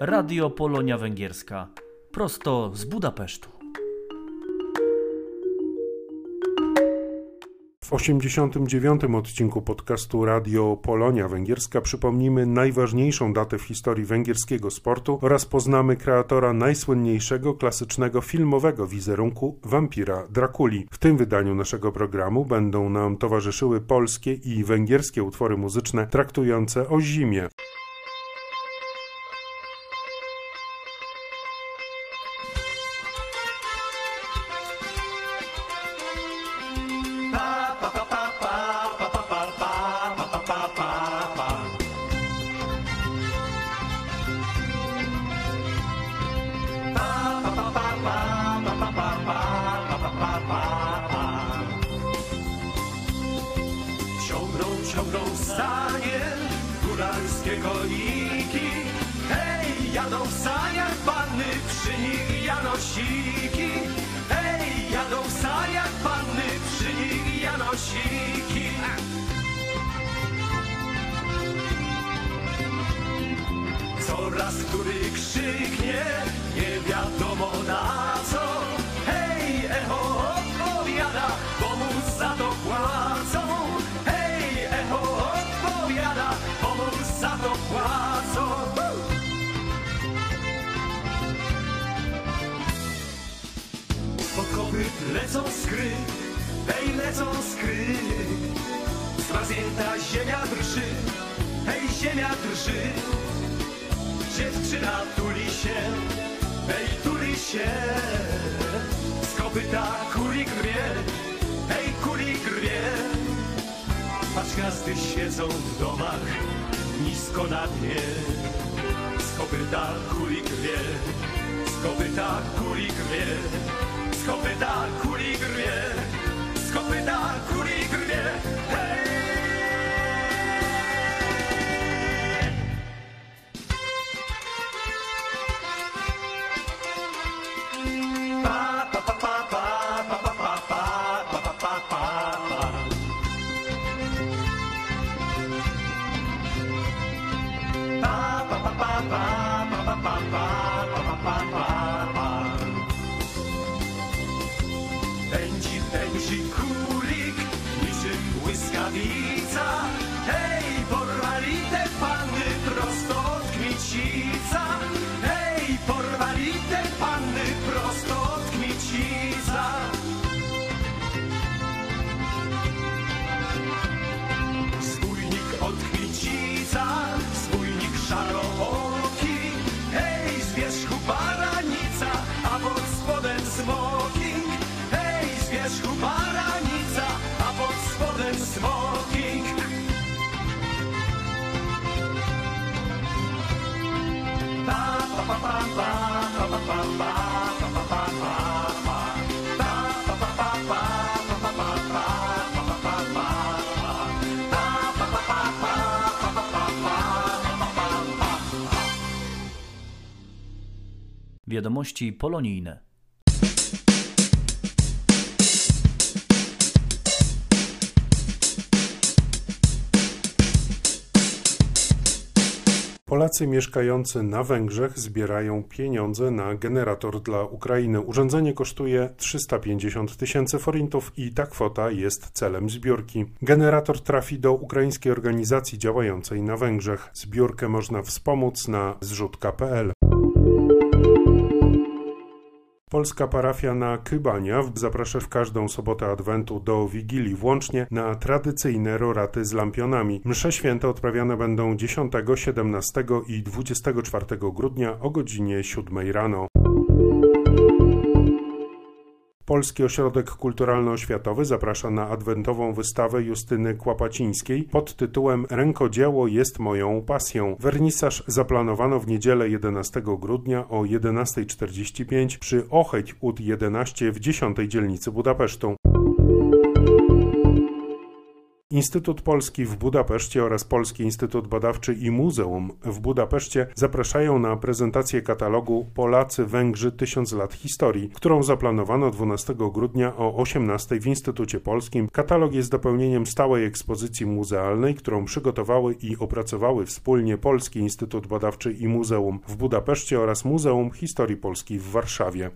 Radio Polonia Węgierska. Prosto z Budapesztu. W 89. odcinku podcastu Radio Polonia Węgierska przypomnimy najważniejszą datę w historii węgierskiego sportu oraz poznamy kreatora najsłynniejszego klasycznego filmowego wizerunku wampira Drakuli. W tym wydaniu naszego programu będą nam towarzyszyły polskie i węgierskie utwory muzyczne traktujące o zimie. Koniki Hej, jadą w saniach panny, przy nich janosiki Hej, jadą w saniach panny, przy nich janosiki Coraz który krzyknie, nie wiadomo na lecą skry, hej, lecą skry. Zmarznięta ziemia drży, hej, ziemia drży. Dziewczyna tuli się, hej, tuli się. Z kopyta kuli grwie, hej, kuli grwie Patrz gwiazdy siedzą w domach, nisko na dnie. Z kopyta kuli grwie, z kopyta kuli grwie kopyta kuli grwie, z kopyta kuli Wiadomości polonijne. Polacy mieszkający na Węgrzech zbierają pieniądze na generator dla Ukrainy. Urządzenie kosztuje 350 tysięcy forintów i ta kwota jest celem zbiórki. Generator trafi do ukraińskiej organizacji działającej na Węgrzech. Zbiórkę można wspomóc na zrzutka.pl. Polska parafia na Kybania zaprasza w każdą sobotę Adwentu do Wigilii włącznie na tradycyjne roraty z lampionami. Msze święte odprawiane będą 10, 17 i 24 grudnia o godzinie 7 rano. Polski Ośrodek Kulturalno-Oświatowy zaprasza na adwentową wystawę Justyny Kłapacińskiej pod tytułem Rękodzieło jest moją pasją. Wernisaż zaplanowano w niedzielę 11 grudnia o 11.45 przy Ocheć ud 11 w 10 dzielnicy Budapesztu. Instytut Polski w Budapeszcie oraz Polski Instytut Badawczy i Muzeum w Budapeszcie zapraszają na prezentację katalogu Polacy Węgrzy Tysiąc lat historii, którą zaplanowano 12 grudnia o 18 w Instytucie Polskim. Katalog jest dopełnieniem stałej ekspozycji muzealnej, którą przygotowały i opracowały wspólnie Polski Instytut Badawczy i Muzeum w Budapeszcie oraz Muzeum Historii Polski w Warszawie.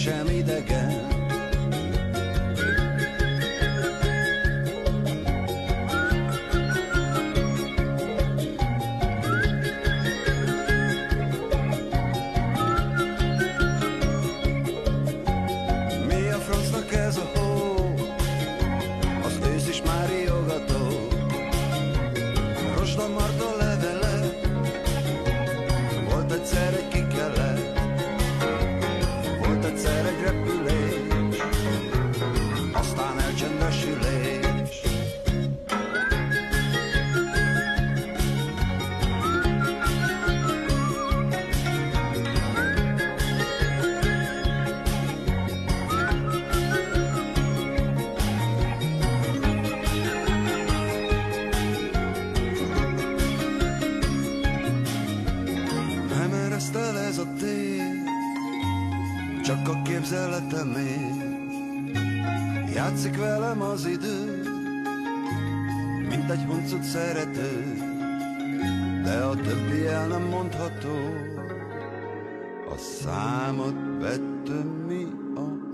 sem ide képzeletem ér Játszik velem az idő Mint egy huncut szerető De a többi el nem mondható A számot vettem mi a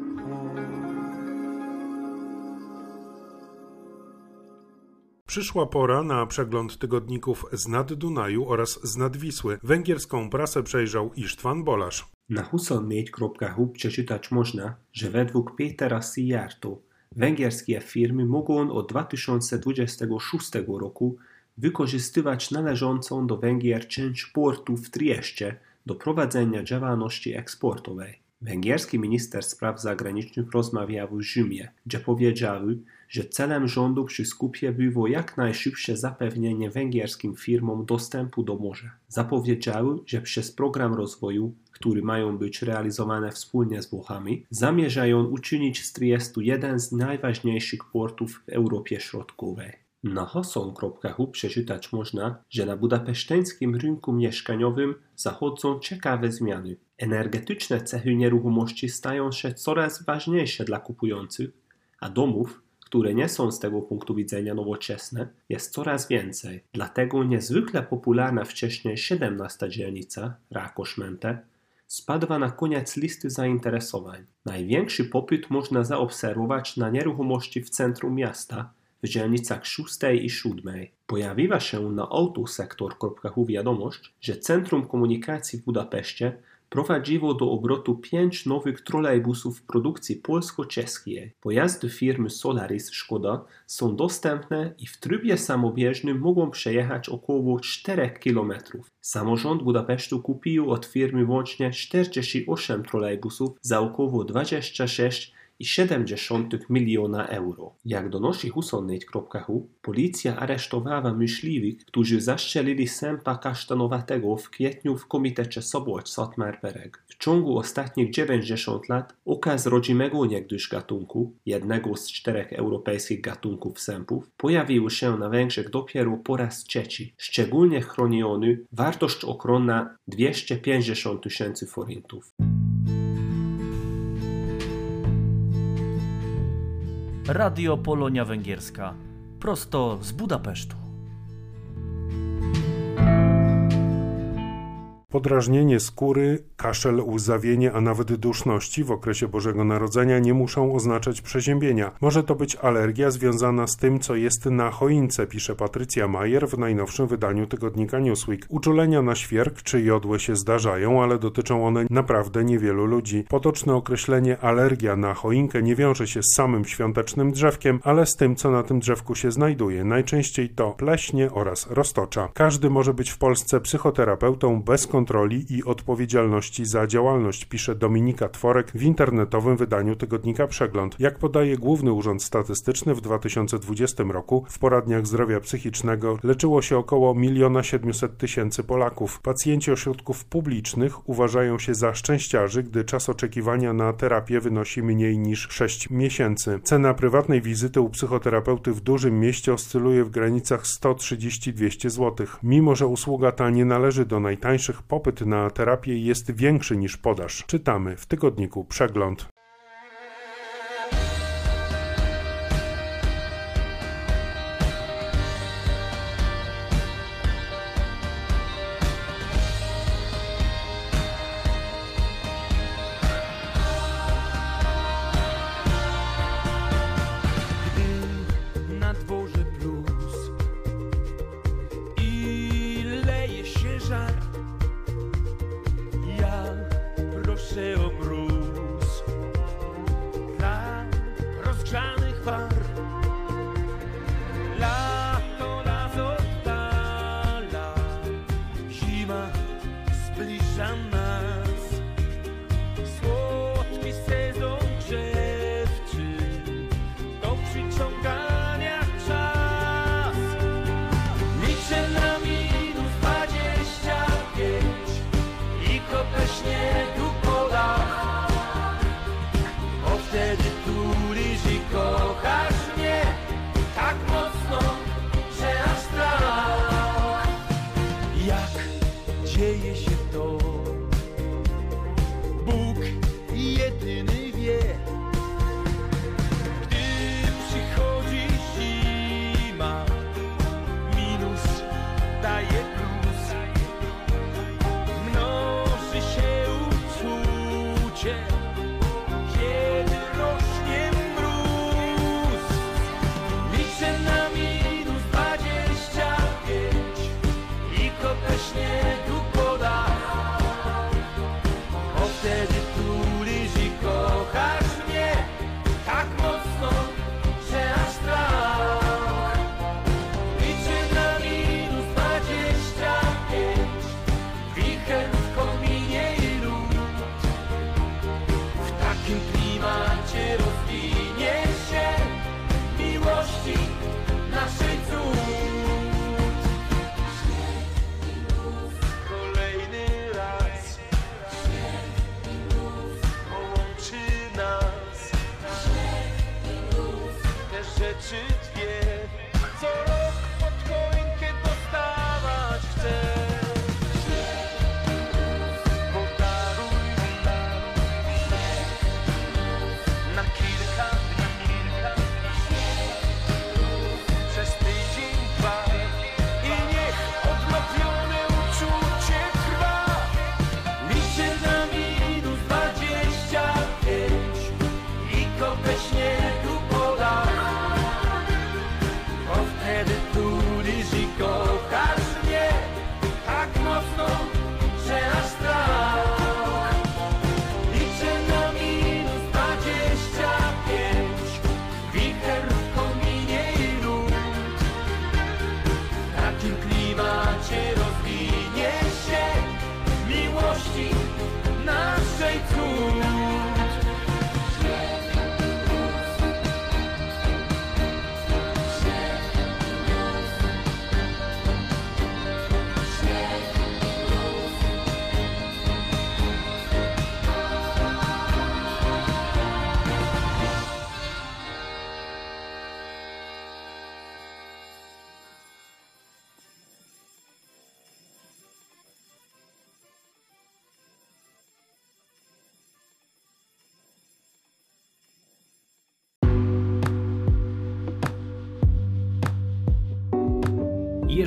Przyszła pora na przegląd tygodników z nad Dunaju oraz z nad Wisły. Węgierską prasę przejrzał Ištvan Bolasz. Na 24.hu przeczytać można, że według Petera Sijarto węgierskie firmy mogą od 2026 roku wykorzystywać należącą do Węgier część portu w Trieste do prowadzenia działalności eksportowej. Węgierski minister spraw zagranicznych rozmawiał w Rzymie, gdzie powiedziały, że celem rządu przy skupie było jak najszybsze zapewnienie węgierskim firmom dostępu do morza. Zapowiedziały, że przez program rozwoju, który mają być realizowane wspólnie z Włochami, zamierzają uczynić z Triestu jeden z najważniejszych portów w Europie Środkowej. Na hoson.hu przeczytać można, że na budapeszteńskim rynku mieszkaniowym zachodzą ciekawe zmiany. Energetyczne cechy nieruchomości stają się coraz ważniejsze dla kupujących, a domów, które nie są z tego punktu widzenia nowoczesne, jest coraz więcej. Dlatego niezwykle popularna wcześniej 17 dzielnica, Rákosmente, spadła na koniec listy zainteresowań. Największy popyt można zaobserwować na nieruchomości w centrum miasta, w dzielnicach 6 i 7. Pojawiła się na autosektor.hu wiadomość, że Centrum Komunikacji w Budapeszcie prowadziło do obrotu pięć nowych trolejbusów produkcji polsko-czeskiej. Pojazdy firmy Solaris Szkoda są dostępne i w trybie samobieżnym mogą przejechać około 4 km. Samorząd Budapesztu kupił od firmy łącznie 48 trolejbusów za około 26 i 70 miliona euro. Jak donosi husonet.hu, policja aresztowała myśliwych, którzy zastrzelili Sępa Kasztanowatego w kwietniu w komitecie Sobłać Sotmarpereg. W ciągu ostatnich 90 lat okaz rodzimego niegdyś gatunku, jednego z czterech europejskich gatunków sępów, pojawił się na Węgrzech dopiero po raz trzeci. Szczególnie chroniony wartość ochronna 250 tysięcy forintów. Radio Polonia Węgierska. Prosto z Budapesztu. Podrażnienie skóry, kaszel, łzawienie, a nawet duszności w okresie Bożego Narodzenia nie muszą oznaczać przeziębienia. Może to być alergia związana z tym, co jest na choince, pisze Patrycja Majer w najnowszym wydaniu tygodnika Newsweek. Uczulenia na świerk czy jodłe się zdarzają, ale dotyczą one naprawdę niewielu ludzi. Potoczne określenie alergia na choinkę nie wiąże się z samym świątecznym drzewkiem, ale z tym, co na tym drzewku się znajduje. Najczęściej to pleśnie oraz roztocza. Każdy może być w Polsce psychoterapeutą bez kontroli i odpowiedzialności za działalność, pisze Dominika Tworek w internetowym wydaniu tygodnika Przegląd. Jak podaje Główny Urząd Statystyczny w 2020 roku w poradniach zdrowia psychicznego leczyło się około 1 700 tysięcy Polaków. Pacjenci ośrodków publicznych uważają się za szczęściarzy, gdy czas oczekiwania na terapię wynosi mniej niż 6 miesięcy. Cena prywatnej wizyty u psychoterapeuty w dużym mieście oscyluje w granicach 130-200 zł. Mimo, że usługa ta nie należy do najtańszych, popyt na terapię jest większy niż podaż. Czytamy w tygodniku Przegląd. Te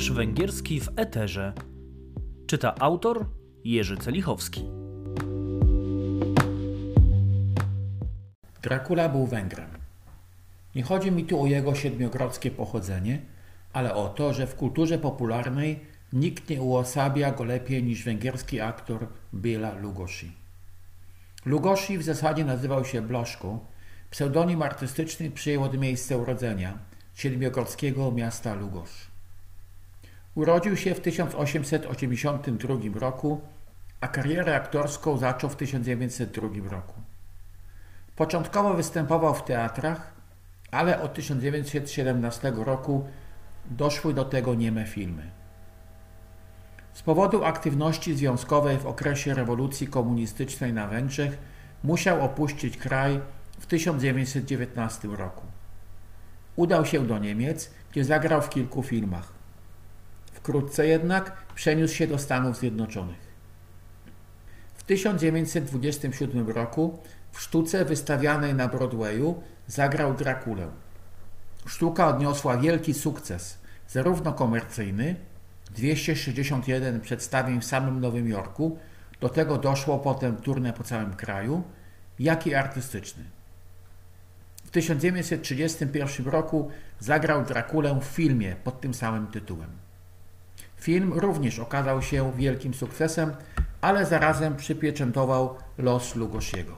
Jeż Węgierski w Eterze. Czyta autor Jerzy Celichowski. Dracula był Węgrem. Nie chodzi mi tu o jego siedmiogrodzkie pochodzenie, ale o to, że w kulturze popularnej nikt nie uosabia go lepiej niż węgierski aktor Béla Lugosi. Lugosi w zasadzie nazywał się Blaszko, pseudonim artystyczny przyjął od miejsca urodzenia, siedmiogrodzkiego miasta Lugosz. Urodził się w 1882 roku, a karierę aktorską zaczął w 1902 roku. Początkowo występował w teatrach, ale od 1917 roku doszły do tego nieme filmy. Z powodu aktywności związkowej w okresie rewolucji komunistycznej na Węgrzech musiał opuścić kraj w 1919 roku. Udał się do Niemiec, gdzie zagrał w kilku filmach. Wkrótce jednak przeniósł się do Stanów Zjednoczonych. W 1927 roku w sztuce wystawianej na Broadwayu zagrał Drakulę. Sztuka odniosła wielki sukces, zarówno komercyjny 261 przedstawień w samym Nowym Jorku, do tego doszło potem turnę po całym kraju, jak i artystyczny. W 1931 roku zagrał Drakulę w filmie pod tym samym tytułem. Film również okazał się wielkim sukcesem, ale zarazem przypieczętował los Lugosiego.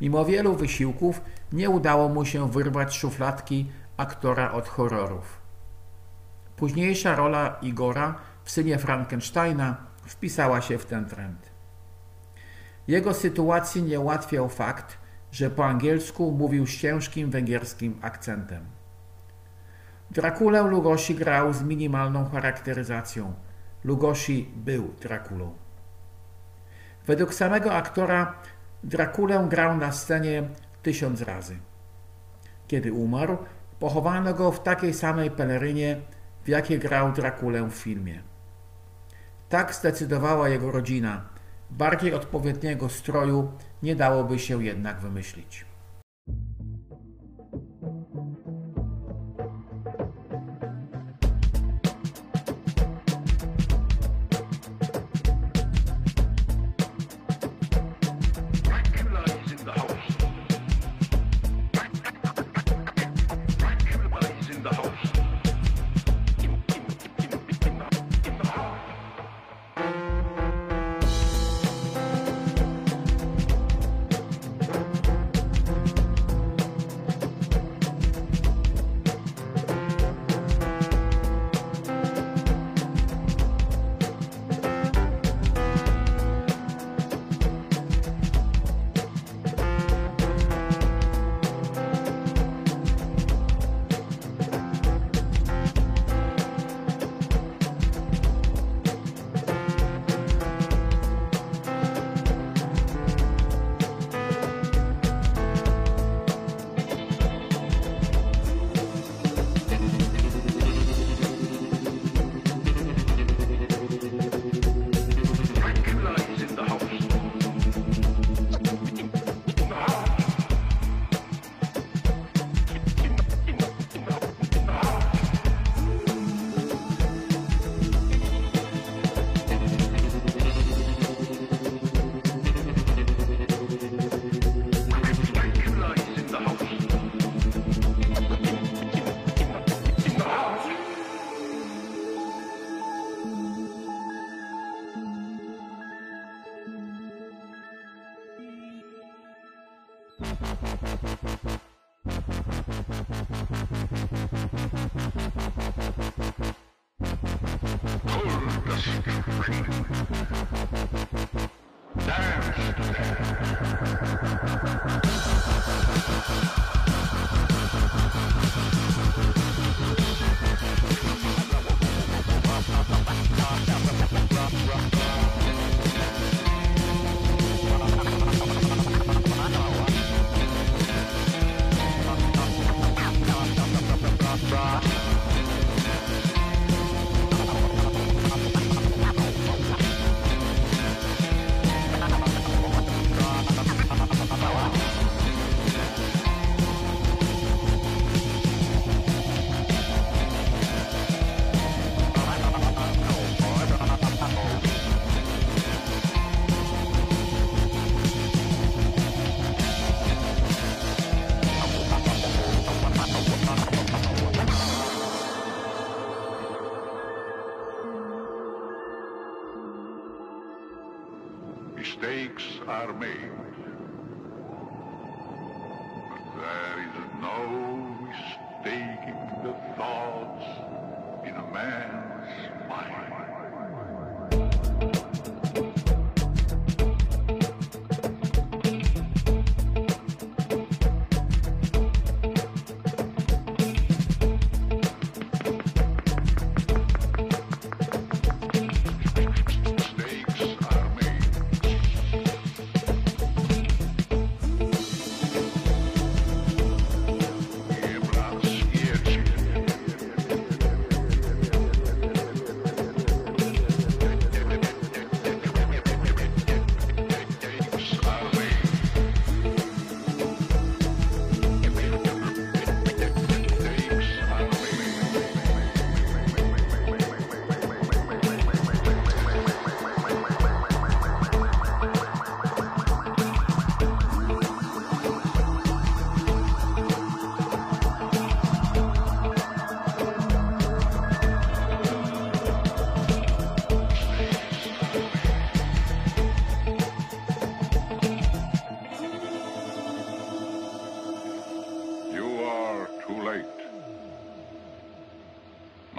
Mimo wielu wysiłków nie udało mu się wyrwać szufladki aktora od horrorów. Późniejsza rola Igora w synie Frankensteina wpisała się w ten trend. Jego sytuacji nie ułatwiał fakt, że po angielsku mówił z ciężkim węgierskim akcentem. Drakulę Lugosi grał z minimalną charakteryzacją. Lugosi był Drakulą. Według samego aktora Drakulę grał na scenie tysiąc razy. Kiedy umarł, pochowano go w takiej samej pelerynie, w jakiej grał Drakulę w filmie. Tak zdecydowała jego rodzina. Bardziej odpowiedniego stroju nie dałoby się jednak wymyślić.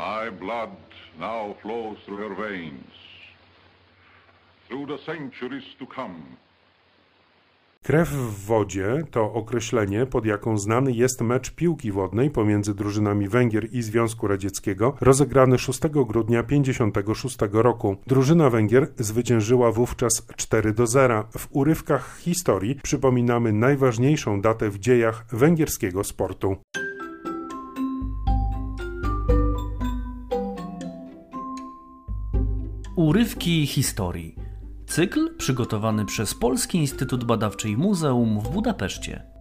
My blood now flows through veins. Through the centuries to come, Krew w wodzie to określenie, pod jaką znany jest mecz piłki wodnej pomiędzy drużynami Węgier i Związku Radzieckiego, rozegrany 6 grudnia 1956 roku. Drużyna Węgier zwyciężyła wówczas 4 do 0. W urywkach historii przypominamy najważniejszą datę w dziejach węgierskiego sportu. Urywki historii. Cykl przygotowany przez Polski Instytut Badawczy i Muzeum w Budapeszcie.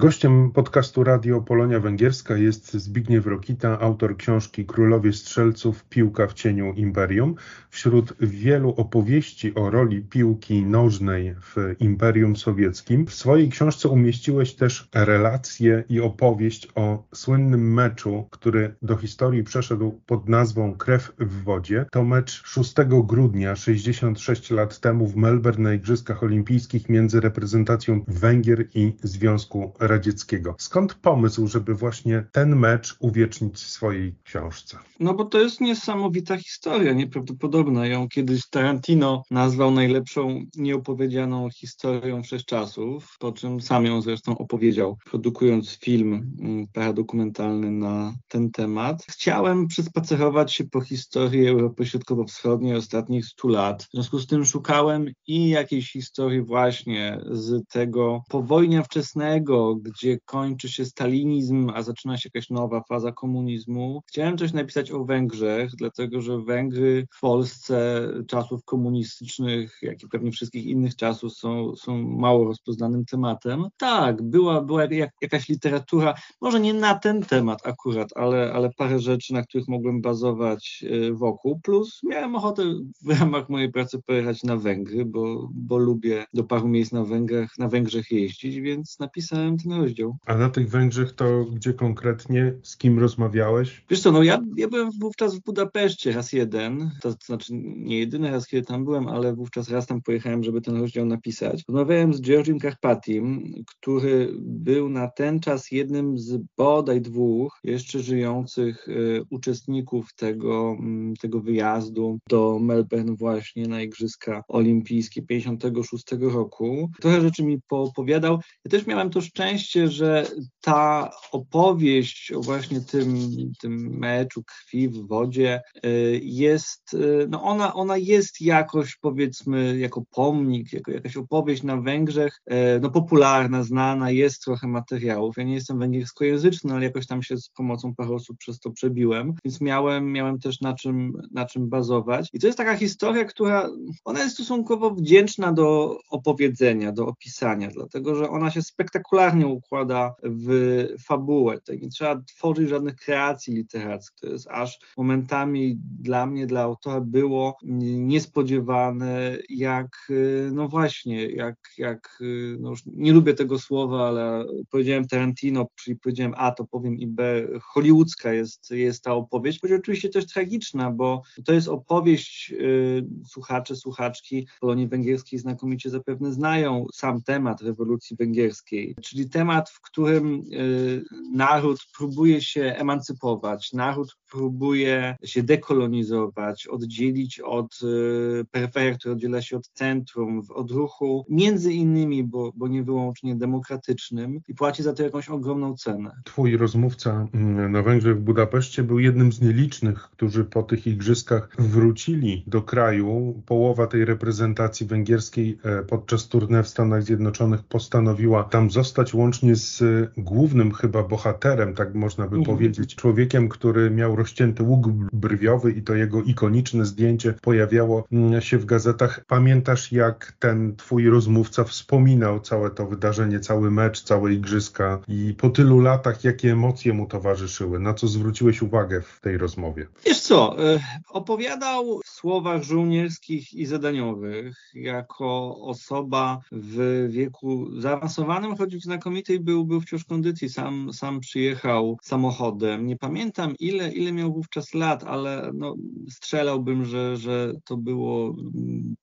Gościem podcastu Radio Polonia Węgierska jest Zbigniew Rokita, autor książki Królowie Strzelców Piłka w cieniu Imperium. Wśród wielu opowieści o roli piłki nożnej w Imperium Sowieckim w swojej książce umieściłeś też relację i opowieść o słynnym meczu, który do historii przeszedł pod nazwą Krew w wodzie. To mecz 6 grudnia 66 lat temu w Melbourne na Igrzyskach Olimpijskich między reprezentacją Węgier i Związku Radzieckiego. Skąd pomysł, żeby właśnie ten mecz uwiecznić w swojej książce? No bo to jest niesamowita historia, nieprawdopodobna. Ją kiedyś Tarantino nazwał najlepszą nieopowiedzianą historią wszechczasów, po czym sam ją zresztą opowiedział, produkując film mm, paradokumentalny na ten temat. Chciałem przespacerować się po historii Europy Środkowo-Wschodniej ostatnich stu lat. W związku z tym szukałem i jakiejś historii właśnie z tego powojnia wczesnego, gdzie kończy się stalinizm, a zaczyna się jakaś nowa faza komunizmu. Chciałem coś napisać o Węgrzech, dlatego że Węgry w Polsce czasów komunistycznych, jak i pewnie wszystkich innych czasów są, są mało rozpoznanym tematem. Tak, była, była jak, jakaś literatura, może nie na ten temat akurat, ale, ale parę rzeczy, na których mogłem bazować y, wokół, plus miałem ochotę w ramach mojej pracy pojechać na Węgry, bo, bo lubię do paru miejsc na Węgrzech, na Węgrzech jeździć, więc napisałem rozdział. A na tych Węgrzech to gdzie konkretnie, z kim rozmawiałeś? Wiesz co, no ja, ja byłem wówczas w Budapeszcie raz jeden, to znaczy nie jedyny raz, kiedy tam byłem, ale wówczas raz tam pojechałem, żeby ten rozdział napisać. Rozmawiałem z Georgiem Karpatim, który był na ten czas jednym z bodaj dwóch jeszcze żyjących y, uczestników tego, mm, tego wyjazdu do Melbourne właśnie na Igrzyska Olimpijskie 56 roku. Trochę rzeczy mi poopowiadał. Ja też miałem to szczęście, że ta opowieść o właśnie tym, tym meczu krwi w wodzie y, jest, y, no ona, ona jest jakoś powiedzmy jako pomnik, jako jakaś opowieść na Węgrzech, y, no popularna, znana, jest trochę materiałów. Ja nie jestem węgierskojęzyczny, ale jakoś tam się z pomocą paru osób przez to przebiłem, więc miałem, miałem też na czym, na czym bazować. I to jest taka historia, która, ona jest stosunkowo wdzięczna do opowiedzenia, do opisania, dlatego że ona się spektakularnie układa w fabułę. Tak nie trzeba tworzyć żadnych kreacji literackich. To jest aż momentami dla mnie, dla autora było niespodziewane, jak no właśnie, jak, jak no już nie lubię tego słowa, ale powiedziałem Tarantino, czyli powiedziałem A, to powiem i B, hollywoodzka jest, jest ta opowieść, choć oczywiście też tragiczna, bo to jest opowieść, y, słuchacze, słuchaczki Polonii Węgierskiej znakomicie zapewne znają sam temat rewolucji węgierskiej, czyli temat, w którym y, naród próbuje się emancypować, naród próbuje się dekolonizować, oddzielić od y, peryferii, która oddziela się od centrum, od ruchu, między innymi, bo, bo nie wyłącznie demokratycznym i płaci za to jakąś ogromną cenę. Twój rozmówca mm, na Węgrzech w Budapeszcie był jednym z nielicznych, którzy po tych igrzyskach wrócili do kraju. Połowa tej reprezentacji węgierskiej e, podczas tournée w Stanach Zjednoczonych postanowiła tam zostać z głównym chyba bohaterem, tak można by mhm. powiedzieć, człowiekiem, który miał rozcięty łuk brwiowy i to jego ikoniczne zdjęcie pojawiało mm, się w gazetach. Pamiętasz, jak ten twój rozmówca wspominał całe to wydarzenie, cały mecz, całe igrzyska i po tylu latach, jakie emocje mu towarzyszyły? Na co zwróciłeś uwagę w tej rozmowie? Wiesz co, e, opowiadał w słowach żołnierskich i zadaniowych jako osoba w wieku zaawansowanym, choć w znakomitej był, był wciąż kondycji. Sam, sam przyjechał samochodem. Nie pamiętam ile, ile miał wówczas lat, ale no, strzelałbym, że, że to było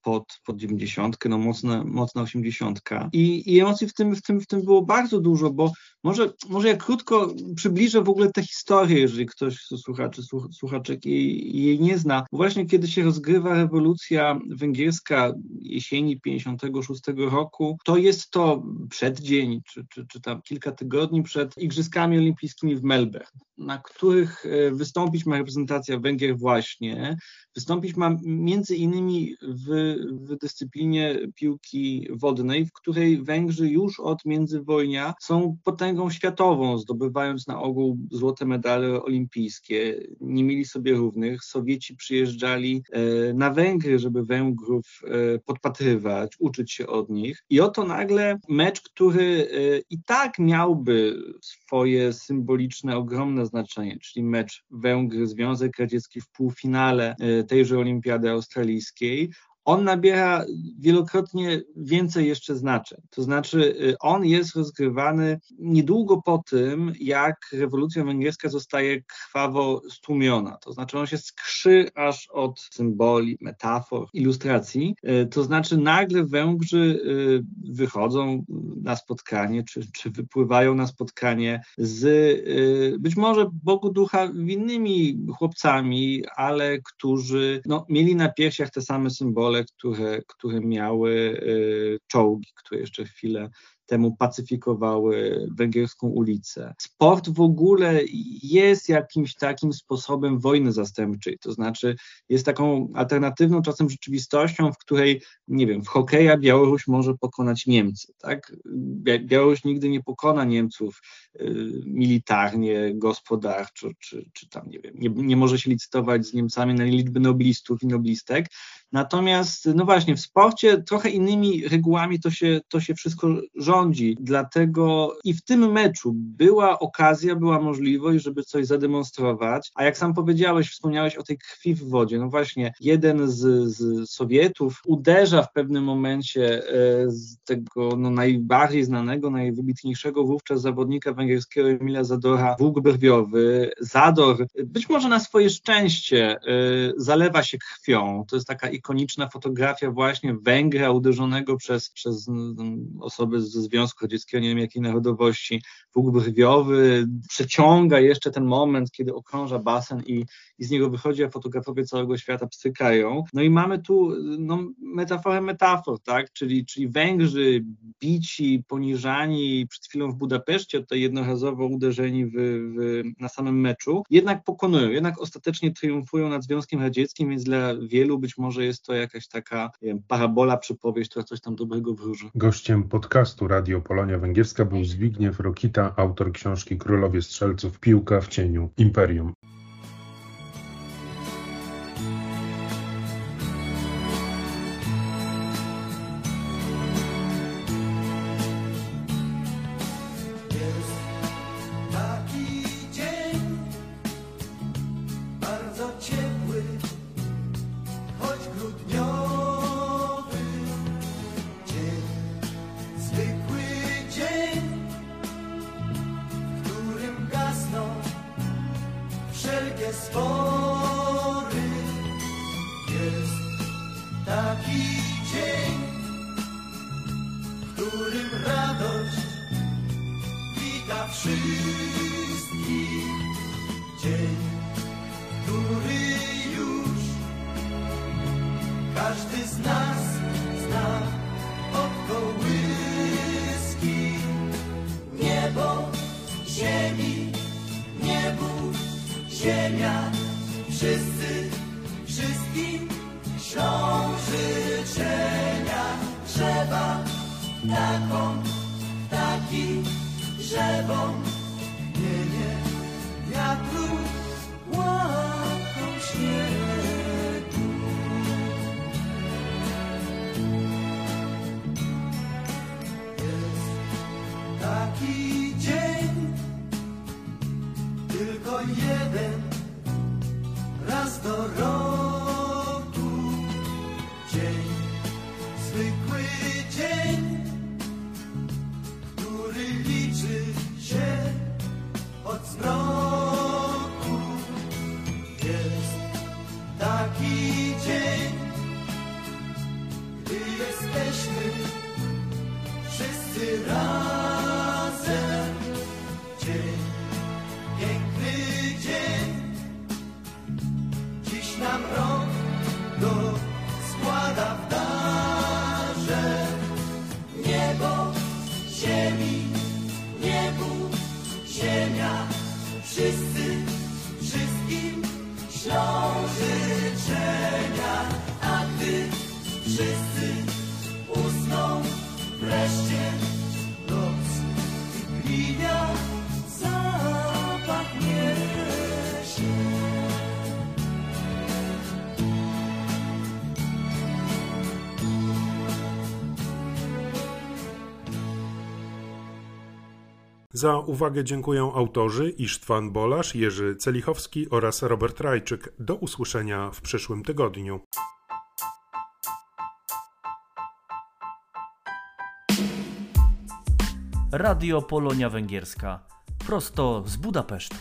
pod, pod 90, no mocna, mocna 80. I, i emocji w tym, w, tym, w tym było bardzo dużo, bo może, może ja krótko przybliżę w ogóle tę historię, jeżeli ktoś z słuchaczy, słuchaczek jej, jej nie zna. Właśnie kiedy się rozgrywa rewolucja węgierska jesieni 56 roku, to jest to przeddzień, czy, czy, czy tam kilka tygodni przed Igrzyskami Olimpijskimi w Melbourne, na których e, wystąpić ma reprezentacja Węgier właśnie. Wystąpić ma między innymi w, w dyscyplinie piłki wodnej, w której Węgrzy już od międzywojnia są potęgą światową, zdobywając na ogół złote medale olimpijskie. Nie mieli sobie równych. Sowieci przyjeżdżali e, na Węgry, żeby Węgrów e, podpatrywać, uczyć się od nich. I oto nagle mecz, który i tak miałby swoje symboliczne, ogromne znaczenie, czyli mecz Węgry, Związek Radziecki w półfinale e, tejże Olimpiady Australijskiej, on nabiera wielokrotnie więcej jeszcze znaczeń. To znaczy, y, on jest rozgrywany niedługo po tym, jak rewolucja węgierska zostaje krwawo stłumiona. To znaczy, on się skrzy aż od symboli, metafor, ilustracji. Y, to znaczy, nagle Węgrzy y, wychodzą na spotkanie, czy, czy wypływają na spotkanie z być może Bogu ducha winnymi chłopcami, ale którzy no, mieli na piersiach te same symbole, które, które miały y, czołgi, które jeszcze chwilę temu pacyfikowały węgierską ulicę. Sport w ogóle jest jakimś takim sposobem wojny zastępczej, to znaczy jest taką alternatywną czasem rzeczywistością, w której, nie wiem, w hokeja Białoruś może pokonać Niemcy, tak? Białoruś nigdy nie pokona Niemców y, militarnie, gospodarczo, czy, czy tam, nie wiem, nie, nie może się licytować z Niemcami na liczby noblistów i noblistek, Natomiast, no właśnie, w sporcie trochę innymi regułami to się, to się wszystko rządzi. Dlatego i w tym meczu była okazja, była możliwość, żeby coś zademonstrować. A jak sam powiedziałeś, wspomniałeś o tej krwi w wodzie. No właśnie, jeden z, z Sowietów uderza w pewnym momencie e, z tego no, najbardziej znanego, najwybitniejszego wówczas zawodnika węgierskiego Emila Zadora, włók brwiowy. Zador, być może na swoje szczęście, e, zalewa się krwią. To jest taka ikoniczna fotografia właśnie Węgra uderzonego przez, przez osoby ze Związku Radzieckiego, nie wiem jakiej narodowości, Bóg brwiowy, przeciąga jeszcze ten moment, kiedy okrąża basen i, i z niego wychodzi, a fotografowie całego świata psykają. No i mamy tu no, metaforę metafor, tak? czyli, czyli Węgrzy bici, poniżani przed chwilą w Budapeszcie, tutaj jednorazowo uderzeni w, w, na samym meczu, jednak pokonują, jednak ostatecznie triumfują nad Związkiem Radzieckim, więc dla wielu być może jest to jakaś taka wiem, parabola, przypowieść, która coś tam dobrego wróży. Gościem podcastu Radio Polonia Węgierska był Zbigniew Rokita, autor książki Królowie Strzelców Piłka w cieniu Imperium. Wszyscy usną wreszcie noc się. Za uwagę dziękuję autorzy Isztwan Bolasz, Jerzy Celichowski oraz Robert Rajczyk. Do usłyszenia w przyszłym tygodniu. Radio Polonia Węgierska. Prosto z Budapesztu.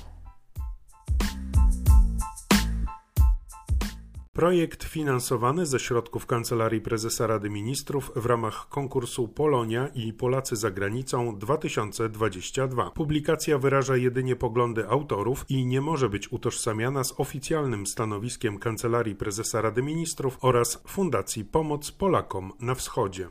Projekt finansowany ze środków Kancelarii Prezesa Rady Ministrów w ramach konkursu Polonia i Polacy za granicą 2022. Publikacja wyraża jedynie poglądy autorów i nie może być utożsamiana z oficjalnym stanowiskiem Kancelarii Prezesa Rady Ministrów oraz Fundacji Pomoc Polakom na Wschodzie.